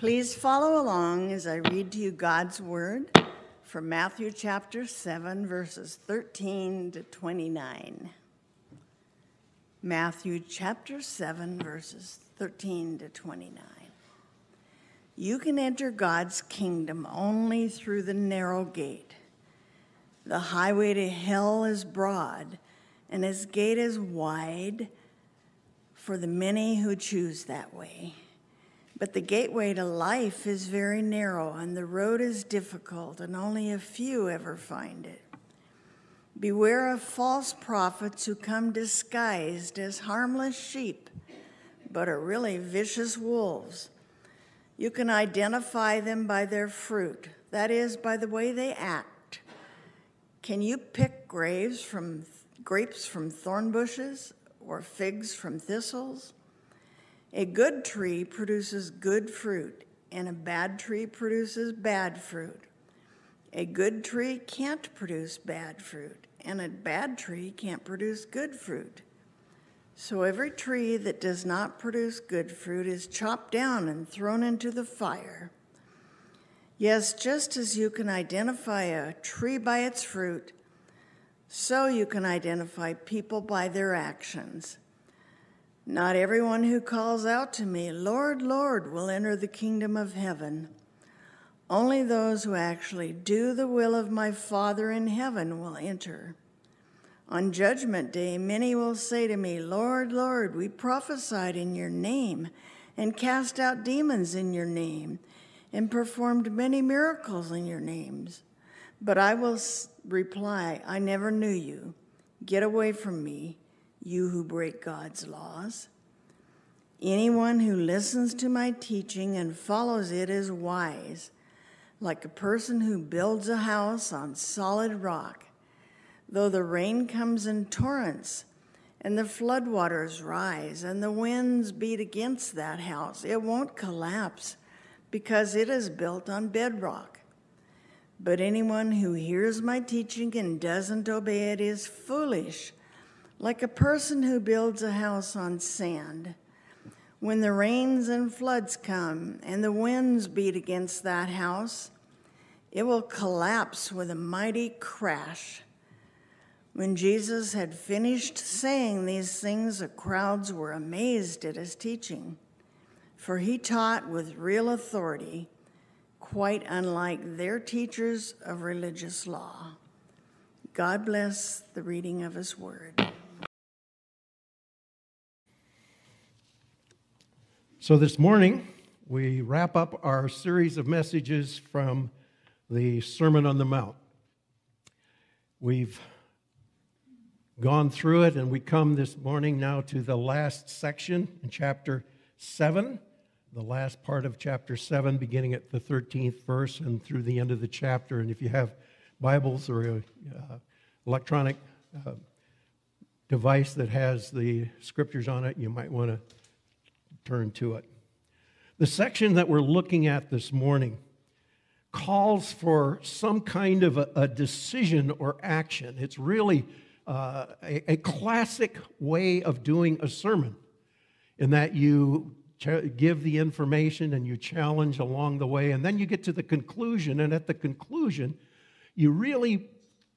Please follow along as I read to you God's word from Matthew chapter 7, verses 13 to 29. Matthew chapter 7, verses 13 to 29. You can enter God's kingdom only through the narrow gate. The highway to hell is broad, and its gate is wide for the many who choose that way. But the gateway to life is very narrow, and the road is difficult, and only a few ever find it. Beware of false prophets who come disguised as harmless sheep, but are really vicious wolves. You can identify them by their fruit, that is, by the way they act. Can you pick grapes from, grapes from thorn bushes or figs from thistles? A good tree produces good fruit, and a bad tree produces bad fruit. A good tree can't produce bad fruit, and a bad tree can't produce good fruit. So every tree that does not produce good fruit is chopped down and thrown into the fire. Yes, just as you can identify a tree by its fruit, so you can identify people by their actions. Not everyone who calls out to me, Lord, Lord, will enter the kingdom of heaven. Only those who actually do the will of my Father in heaven will enter. On judgment day, many will say to me, Lord, Lord, we prophesied in your name and cast out demons in your name and performed many miracles in your names. But I will reply, I never knew you. Get away from me, you who break God's laws. Anyone who listens to my teaching and follows it is wise, like a person who builds a house on solid rock. Though the rain comes in torrents, and the floodwaters rise, and the winds beat against that house, it won't collapse because it is built on bedrock. But anyone who hears my teaching and doesn't obey it is foolish, like a person who builds a house on sand. When the rains and floods come and the winds beat against that house, it will collapse with a mighty crash. When Jesus had finished saying these things, the crowds were amazed at his teaching, for he taught with real authority, quite unlike their teachers of religious law. God bless the reading of his word. So, this morning, we wrap up our series of messages from the Sermon on the Mount. We've gone through it, and we come this morning now to the last section in chapter 7, the last part of chapter 7, beginning at the 13th verse and through the end of the chapter. And if you have Bibles or a uh, electronic uh, device that has the scriptures on it, you might want to turn to it. The section that we're looking at this morning calls for some kind of a, a decision or action. It's really uh, a, a, classic way of doing a sermon in that you ch- give the information and you challenge along the way, and then you get to the conclusion, and at the conclusion, you really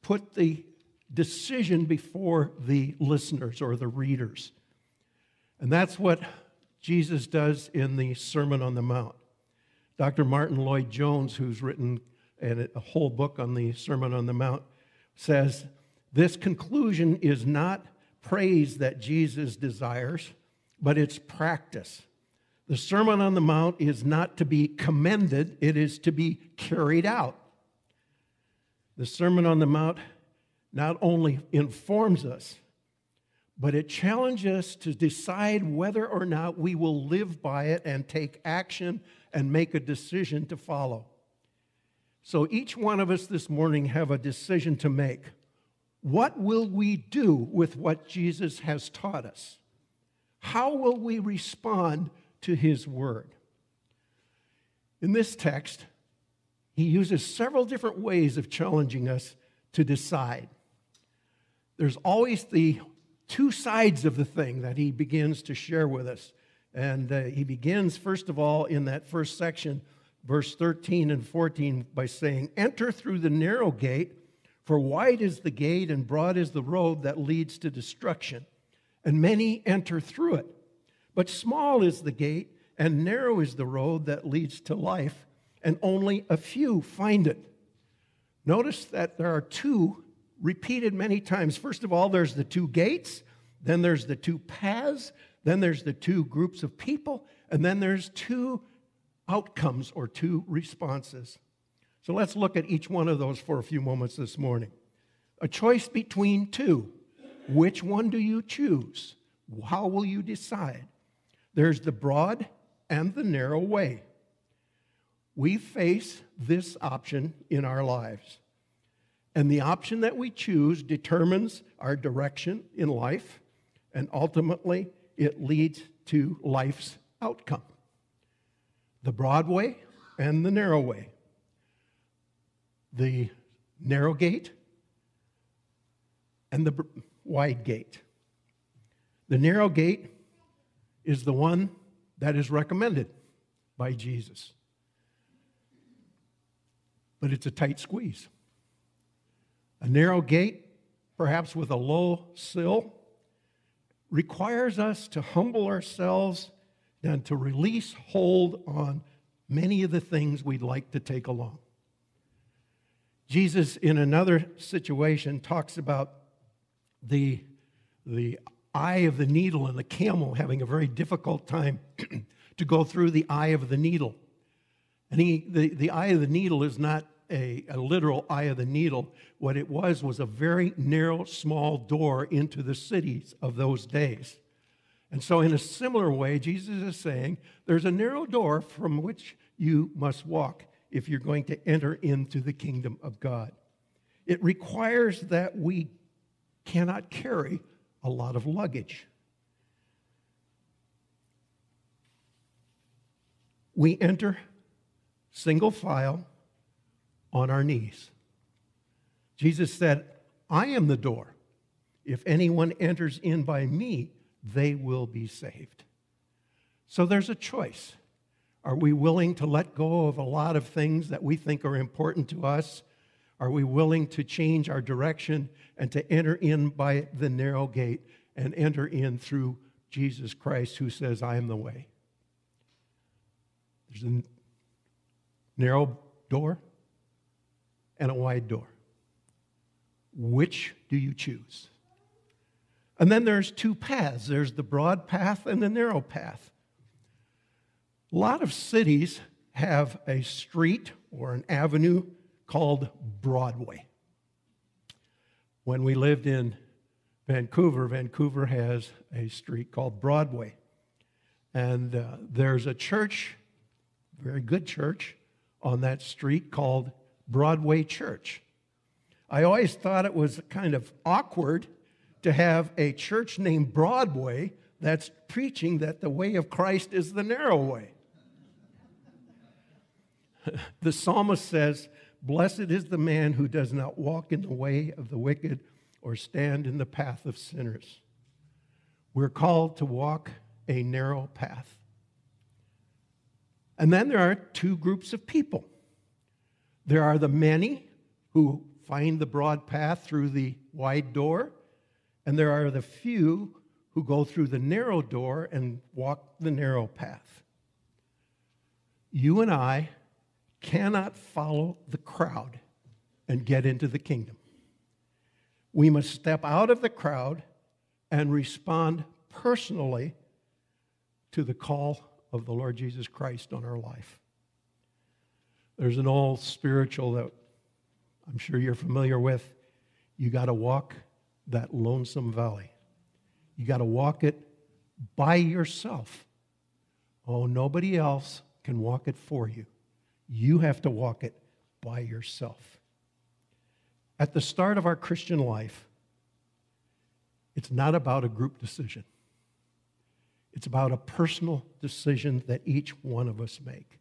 put the decision before the listeners or the readers. And that's what Jesus does in the Sermon on the Mount. Dr. Martyn Lloyd-Jones, who's written a whole book on the Sermon on the Mount, says this conclusion is not praise that Jesus desires, but it's practice. The Sermon on the Mount is not to be commended, it is to be carried out. The Sermon on the Mount not only informs us, but it challenges us to decide whether or not we will live by it and take action and make a decision to follow. So each one of us this morning have a decision to make. What will we do with what Jesus has taught us? How will we respond to his word? In this text, he uses several different ways of challenging us to decide. There's always the two sides of the thing that he begins to share with us. And uh, he begins, first of all, in that first section, verse 13 and 14, by saying, Enter through the narrow gate, for wide is the gate and broad is the road that leads to destruction, and many enter through it. But small is the gate and narrow is the road that leads to life, and only a few find it. Notice that there are two repeated many times. First of all, there's the two gates, then there's the two paths, then there's the two groups of people, and then there's two outcomes or two responses. So let's look at each one of those for a few moments this morning. A choice between two. Which one do you choose? How will you decide? There's the broad and the narrow way. We face this option in our lives. And the option that we choose determines our direction in life, and ultimately, it leads to life's outcome the broad way and the narrow way. The narrow gate and the wide gate. The narrow gate is the one that is recommended by Jesus. But it's a tight squeeze. A narrow gate, perhaps with a low sill, requires us to humble ourselves and to release hold on many of the things we'd like to take along. Jesus, in another situation, talks about the, the eye of the needle and the camel having a very difficult time to go through the eye of the needle. And he, the, the eye of the needle is not a, a literal eye of the needle. What it was was a very narrow, small door into the cities of those days. And so, in a similar way, Jesus is saying there's a narrow door from which you must walk if you're going to enter into the kingdom of God. It requires that we cannot carry a lot of luggage. We enter single file on our knees. Jesus said, I am the door. If anyone enters in by me, they will be saved. So there's a choice. Are we willing to let go of a lot of things that we think are important to us? Are we willing to change our direction and to enter in by the narrow gate and enter in through Jesus Christ, who says, I am the way? There's a narrow door and a wide door. Which do you choose? And then there's two paths there's the broad path and the narrow path. A lot of cities have a street or an avenue called Broadway. When we lived in Vancouver, Vancouver has a street called Broadway. And uh, there's a church, very good church, on that street called Broadway Church. I always thought it was kind of awkward to have a church named Broadway that's preaching that the way of Christ is the narrow way. the psalmist says, Blessed is the man who does not walk in the way of the wicked or stand in the path of sinners. We're called to walk a narrow path. And then there are two groups of people there are the many who find the broad path through the wide door, and there are the few who go through the narrow door and walk the narrow path. You and I cannot follow the crowd and get into the kingdom. We must step out of the crowd and respond personally to the call of the Lord Jesus Christ on our life. There's an old spiritual that I'm sure you're familiar with. You got to walk that lonesome valley. You got to walk it by yourself. Oh, nobody else can walk it for you. You have to walk it by yourself. At the start of our Christian life, it's not about a group decision. It's about a personal decision that each one of us make.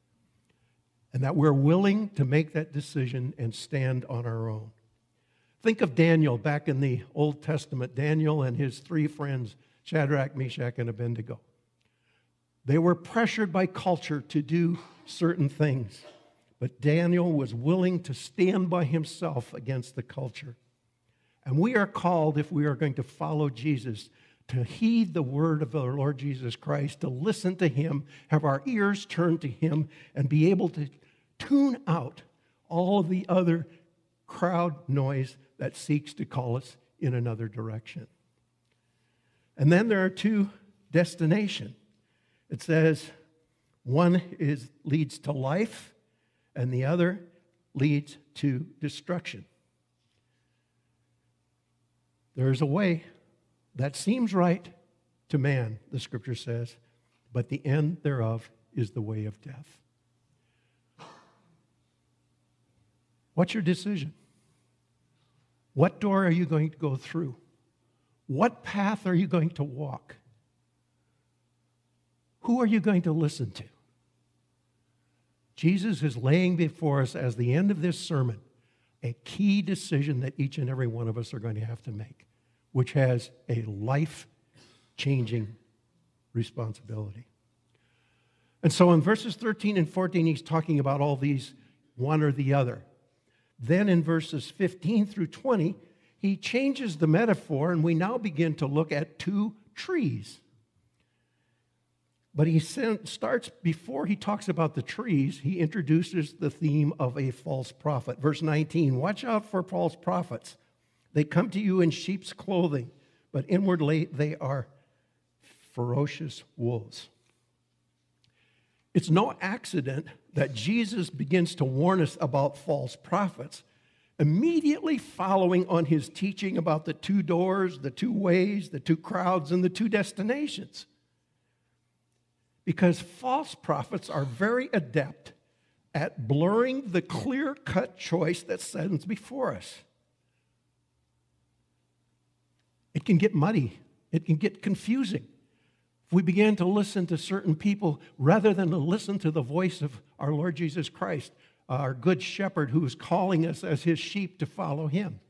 And that we're willing to make that decision and stand on our own. Think of Daniel back in the Old Testament, Daniel and his three friends, Shadrach, Meshach, and Abednego. They were pressured by culture to do certain things, but Daniel was willing to stand by himself against the culture. And we are called, if we are going to follow Jesus, to heed the word of our Lord Jesus Christ, to listen to him, have our ears turned to him, and be able to tune out all the other crowd noise that seeks to call us in another direction. And then there are two destinations. It says one is leads to life and the other leads to destruction. There is a way that seems right to man, the scripture says, but the end thereof is the way of death. What's your decision? What door are you going to go through? What path are you going to walk? Who are you going to listen to? Jesus is laying before us, as the end of this sermon, a key decision that each and every one of us are going to have to make, which has a life changing responsibility. And so in verses 13 and 14, he's talking about all these one or the other. Then in verses 15 through 20, he changes the metaphor, and we now begin to look at two trees. But he starts, before he talks about the trees, he introduces the theme of a false prophet. Verse 19 Watch out for false prophets. They come to you in sheep's clothing, but inwardly they are ferocious wolves. It's no accident that Jesus begins to warn us about false prophets immediately following on his teaching about the two doors, the two ways, the two crowds, and the two destinations. Because false prophets are very adept at blurring the clear cut choice that stands before us. It can get muddy, it can get confusing If we began to listen to certain people rather than to listen to the voice of our Lord Jesus Christ, our good shepherd who is calling us as his sheep to follow him.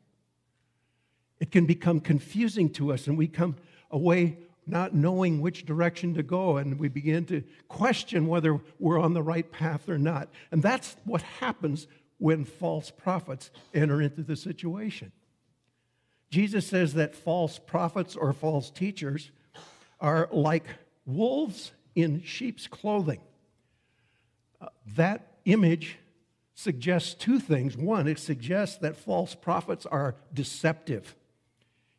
It can become confusing to us, and we come away not knowing which direction to go, and we begin to question whether we're on the right path or not. And that's what happens when false prophets enter into the situation. Jesus says that false prophets or false teachers are like wolves in sheep's clothing. Uh, that image suggests two things. One, it suggests that false prophets are deceptive.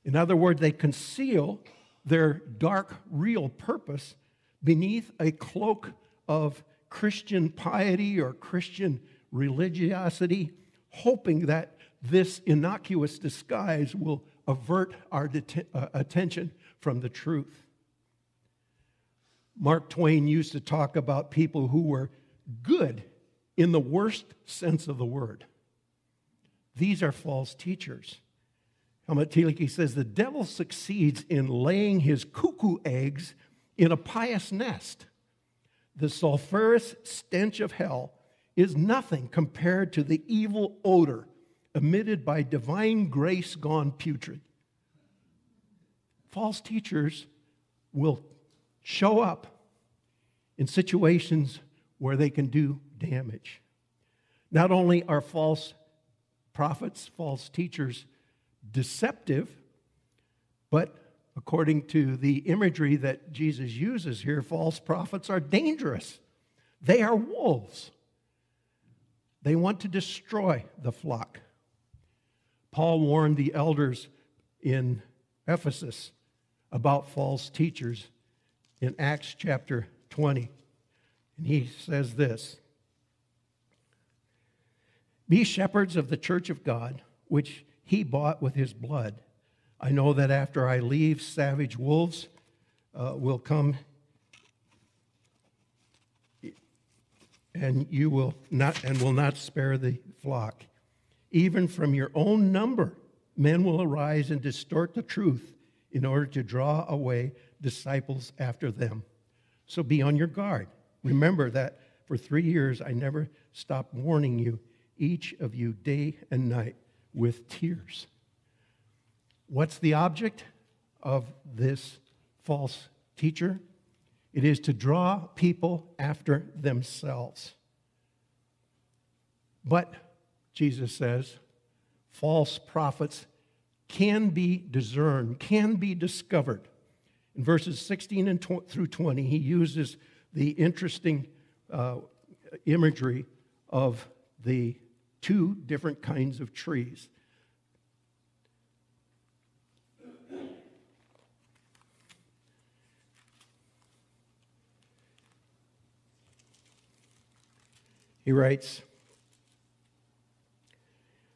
In other words, they conceal their dark, real purpose beneath a cloak of Christian piety or Christian religiosity, hoping that this innocuous disguise will avert our det- uh, attention from the truth. Mark Twain used to talk about people who were good in the worst sense of the word. These are false teachers. Helmut Thielicke says the devil succeeds in laying his cuckoo eggs in a pious nest. The sulfurous stench of hell is nothing compared to the evil odor emitted by divine grace gone putrid. False teachers will show up in situations where they can do damage. Not only are false prophets, false teachers deceptive, but according to the imagery that Jesus uses here, false prophets are dangerous. They are wolves. They want to destroy the flock. Paul warned the elders in Ephesus about false teachers in Acts chapter 20. And he says this Be shepherds of the church of God, which he bought with his blood. I know that after I leave, savage wolves uh, will come, and you will not and will not spare the flock. Even from your own number, men will arise and distort the truth in order to draw away disciples after them. So be on your guard. Remember that for three years I never stopped warning you, each of you, day and night, with tears. What's the object of this false teacher? It is to draw people after themselves. But, Jesus says, false prophets can be discerned, can be discovered. In verses 16 and tw- through 20, he uses the interesting uh, imagery of the two different kinds of trees. He writes,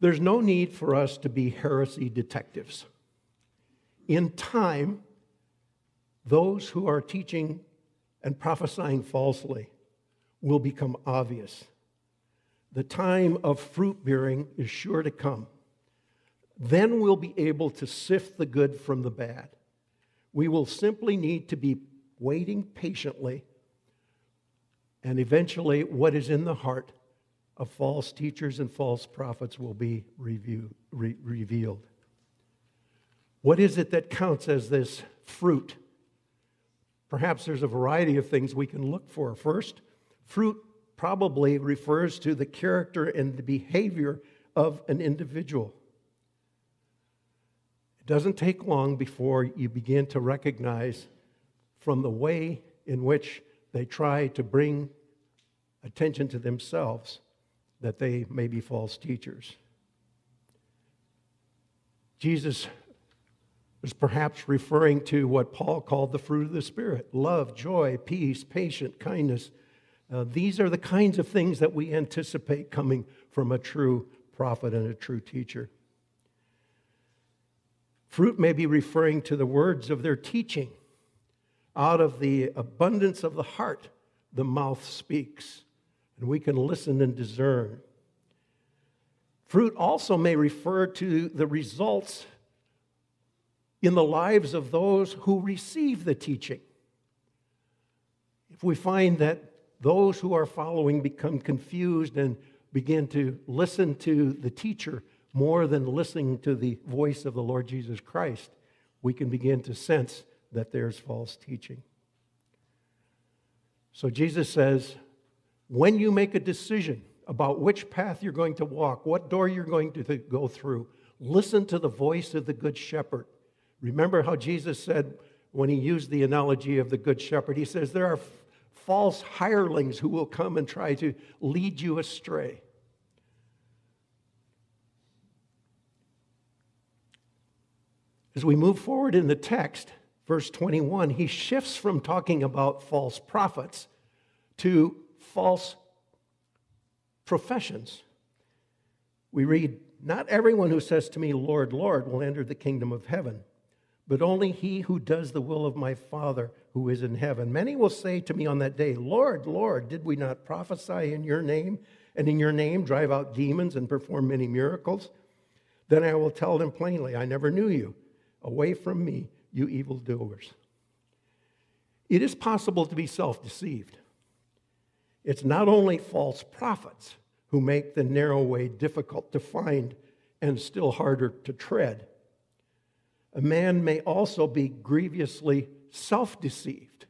There's no need for us to be heresy detectives. In time, those who are teaching and prophesying falsely will become obvious. The time of fruit bearing is sure to come. Then we'll be able to sift the good from the bad. We will simply need to be waiting patiently and eventually, what is in the heart of false teachers and false prophets will be review, re- revealed. What is it that counts as this fruit? Perhaps there's a variety of things we can look for. First, fruit probably refers to the character and the behavior of an individual. It doesn't take long before you begin to recognize from the way in which they try to bring attention to themselves that they may be false teachers. Jesus was perhaps referring to what Paul called the fruit of the Spirit love, joy, peace, patience, kindness. Uh, these are the kinds of things that we anticipate coming from a true prophet and a true teacher. Fruit may be referring to the words of their teaching. Out of the abundance of the heart, the mouth speaks, and we can listen and discern. Fruit also may refer to the results in the lives of those who receive the teaching. If we find that those who are following become confused and begin to listen to the teacher more than listening to the voice of the Lord Jesus Christ, we can begin to sense that there's false teaching. So Jesus says, when you make a decision about which path you're going to walk, what door you're going to go through, listen to the voice of the Good Shepherd. Remember how Jesus said, when he used the analogy of the Good Shepherd, he says, There are false hirelings who will come and try to lead you astray. As we move forward in the text, verse 21, he shifts from talking about false prophets to false professions. We read, Not everyone who says to me, Lord, Lord, will enter the kingdom of heaven, but only he who does the will of my Father who is in heaven. Many will say to me on that day, Lord, Lord, did we not prophesy in your name, and in your name drive out demons and perform many miracles? Then I will tell them plainly, I never knew you. Away from me, you evildoers. It is possible to be self deceived. It's not only false prophets who make the narrow way difficult to find and still harder to tread. A man may also be grievously self deceived.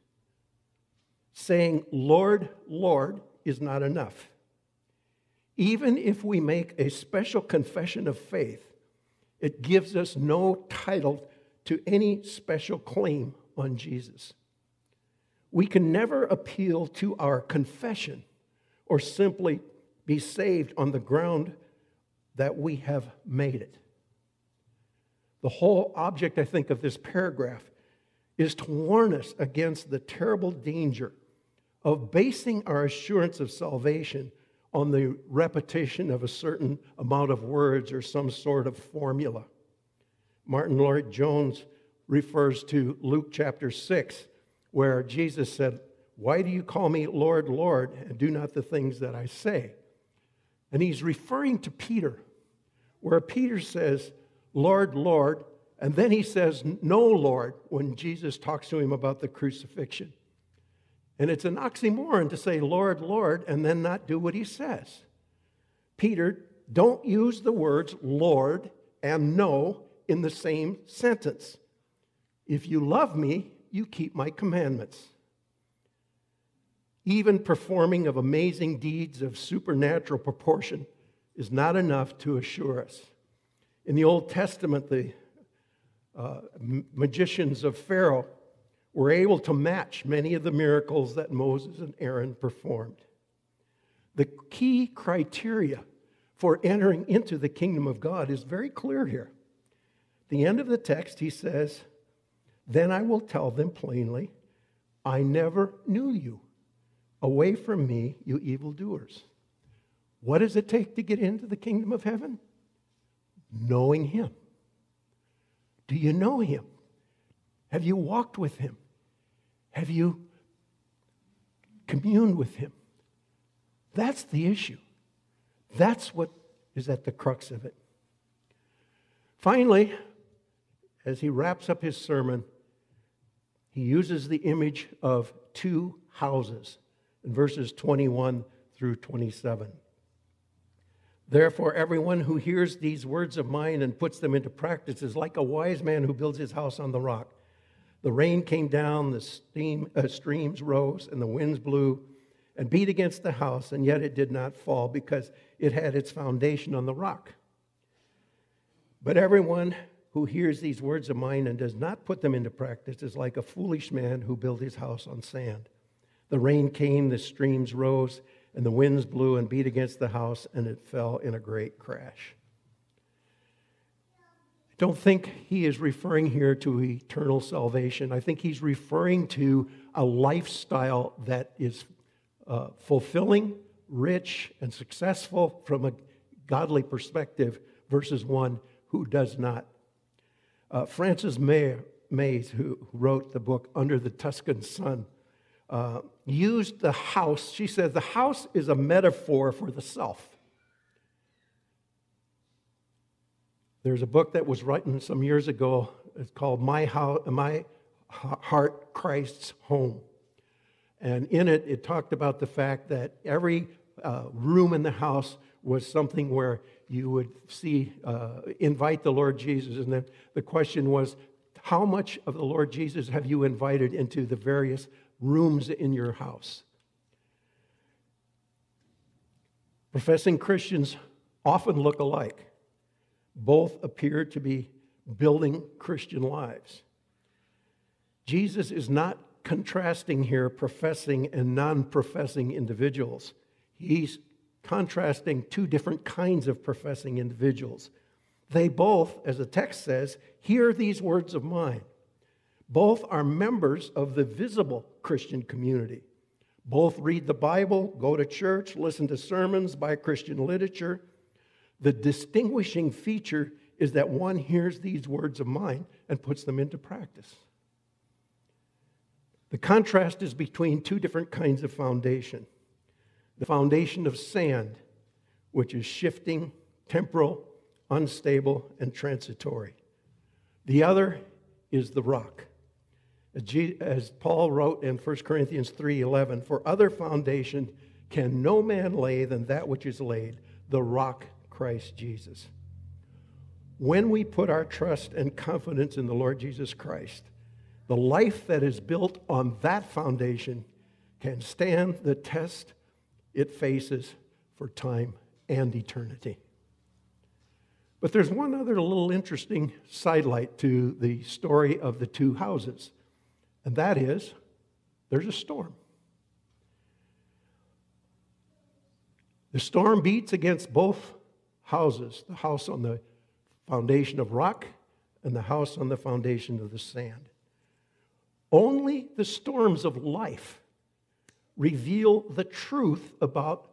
Saying, Lord, Lord, is not enough. Even if we make a special confession of faith, it gives us no title to any special claim on Jesus. We can never appeal to our confession or simply be saved on the ground that we have made it. The whole object, I think, of this paragraph is to warn us against the terrible danger of basing our assurance of salvation on the repetition of a certain amount of words or some sort of formula. Martyn Lloyd Jones refers to Luke chapter 6, where Jesus said, Why do you call me Lord, Lord, and do not the things that I say? And he's referring to Peter, where Peter says, Lord, Lord, and then he says, No, Lord, when Jesus talks to him about the crucifixion. And it's an oxymoron to say, Lord, Lord, and then not do what he says. Peter, don't use the words Lord and no in the same sentence. If you love me, you keep my commandments. Even performing of amazing deeds of supernatural proportion is not enough to assure us. In the Old Testament, the uh, magicians of Pharaoh were able to match many of the miracles that Moses and Aaron performed. The key criteria for entering into the kingdom of God is very clear here. the end of the text, he says, Then I will tell them plainly, I never knew you. Away from me, you evildoers. What does it take to get into the kingdom of heaven? Knowing him. Do you know him? Have you walked with him? Have you communed with him? That's the issue. That's what is at the crux of it. Finally, as he wraps up his sermon, he uses the image of two houses in verses 21 through 27. Therefore, everyone who hears these words of mine and puts them into practice is like a wise man who builds his house on the rock. The rain came down, the steam, uh, streams rose, and the winds blew and beat against the house, and yet it did not fall because it had its foundation on the rock. But everyone who hears these words of mine and does not put them into practice is like a foolish man who built his house on sand. The rain came, the streams rose, and the winds blew and beat against the house, and it fell in a great crash. I don't think he is referring here to eternal salvation. I think he's referring to a lifestyle that is uh, fulfilling, rich, and successful from a godly perspective versus one who does not. Uh, Frances May, Mayes, who wrote the book Under the Tuscan Sun, uh, used the house. She says the house is a metaphor for the self. There's a book that was written some years ago. It's called My, house, My Heart, Christ's Home. And in it, it talked about the fact that every uh, room in the house was something where you would see, uh, invite the Lord Jesus. And then the question was, how much of the Lord Jesus have you invited into the various rooms in your house? Professing Christians often look alike. Both appear to be building Christian lives. Jesus is not contrasting here professing and non professing individuals. He's contrasting two different kinds of professing individuals. They both, as the text says, hear these words of mine. Both are members of the visible Christian community. Both read the Bible, go to church, listen to sermons, buy Christian literature. The distinguishing feature is that one hears these words of mine and puts them into practice. The contrast is between two different kinds of foundation the foundation of sand, which is shifting, temporal, unstable, and transitory. The other is the rock. As Paul wrote in 1 Corinthians 3:11, "For other foundation can no man lay than that which is laid, the rock Christ Jesus." When we put our trust and confidence in the Lord Jesus Christ, the life that is built on that foundation can stand the test it faces for time and eternity. But there's one other little interesting sidelight to the story of the two houses, and that is there's a storm. The storm beats against both houses the house on the foundation of rock and the house on the foundation of the sand. Only the storms of life reveal the truth about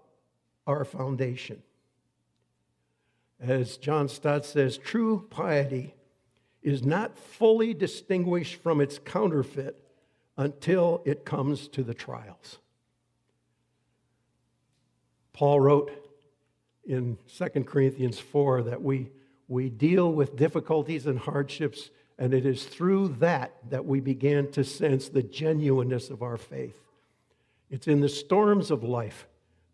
our foundation. As John Stott says, true piety is not fully distinguished from its counterfeit until it comes to the trials. Paul wrote in 2 Corinthians 4 that we, we deal with difficulties and hardships, and it is through that that we begin to sense the genuineness of our faith. It's in the storms of life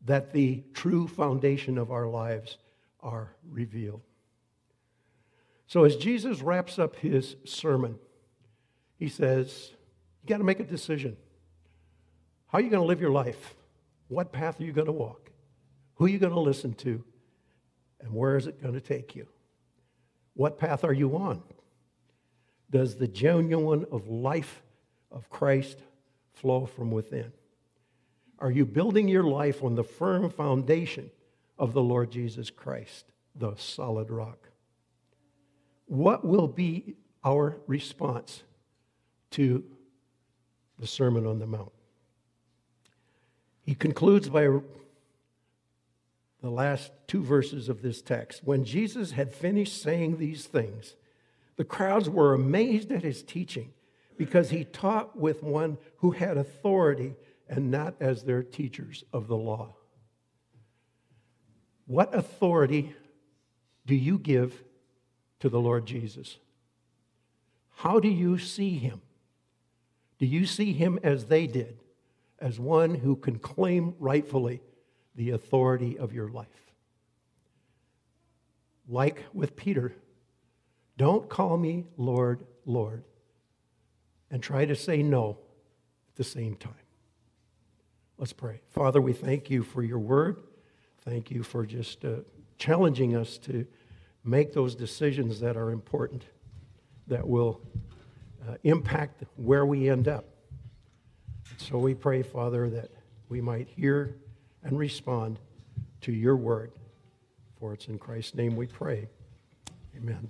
that the true foundation of our lives are revealed. So, as Jesus wraps up his sermon, he says, You got to make a decision. How are you going to live your life? What path are you going to walk? Who are you going to listen to? And where is it going to take you? What path are you on? Does the genuine of life of Christ flow from within? Are you building your life on the firm foundation of the Lord Jesus Christ, the solid rock? What will be our response to the Sermon on the Mount? He concludes by the last two verses of this text. When Jesus had finished saying these things, the crowds were amazed at his teaching because he taught with one who had authority and not as their teachers of the law. What authority do you give to the Lord Jesus? How do you see him? Do you see him as they did, as one who can claim rightfully the authority of your life? Like with Peter, don't call me Lord, Lord, and try to say no at the same time. Let's pray. Father, we thank you for your word. Thank you for just uh, challenging us to make those decisions that are important, that will uh, impact where we end up. So we pray, Father, that we might hear and respond to your word. For it's in Christ's name we pray. Amen.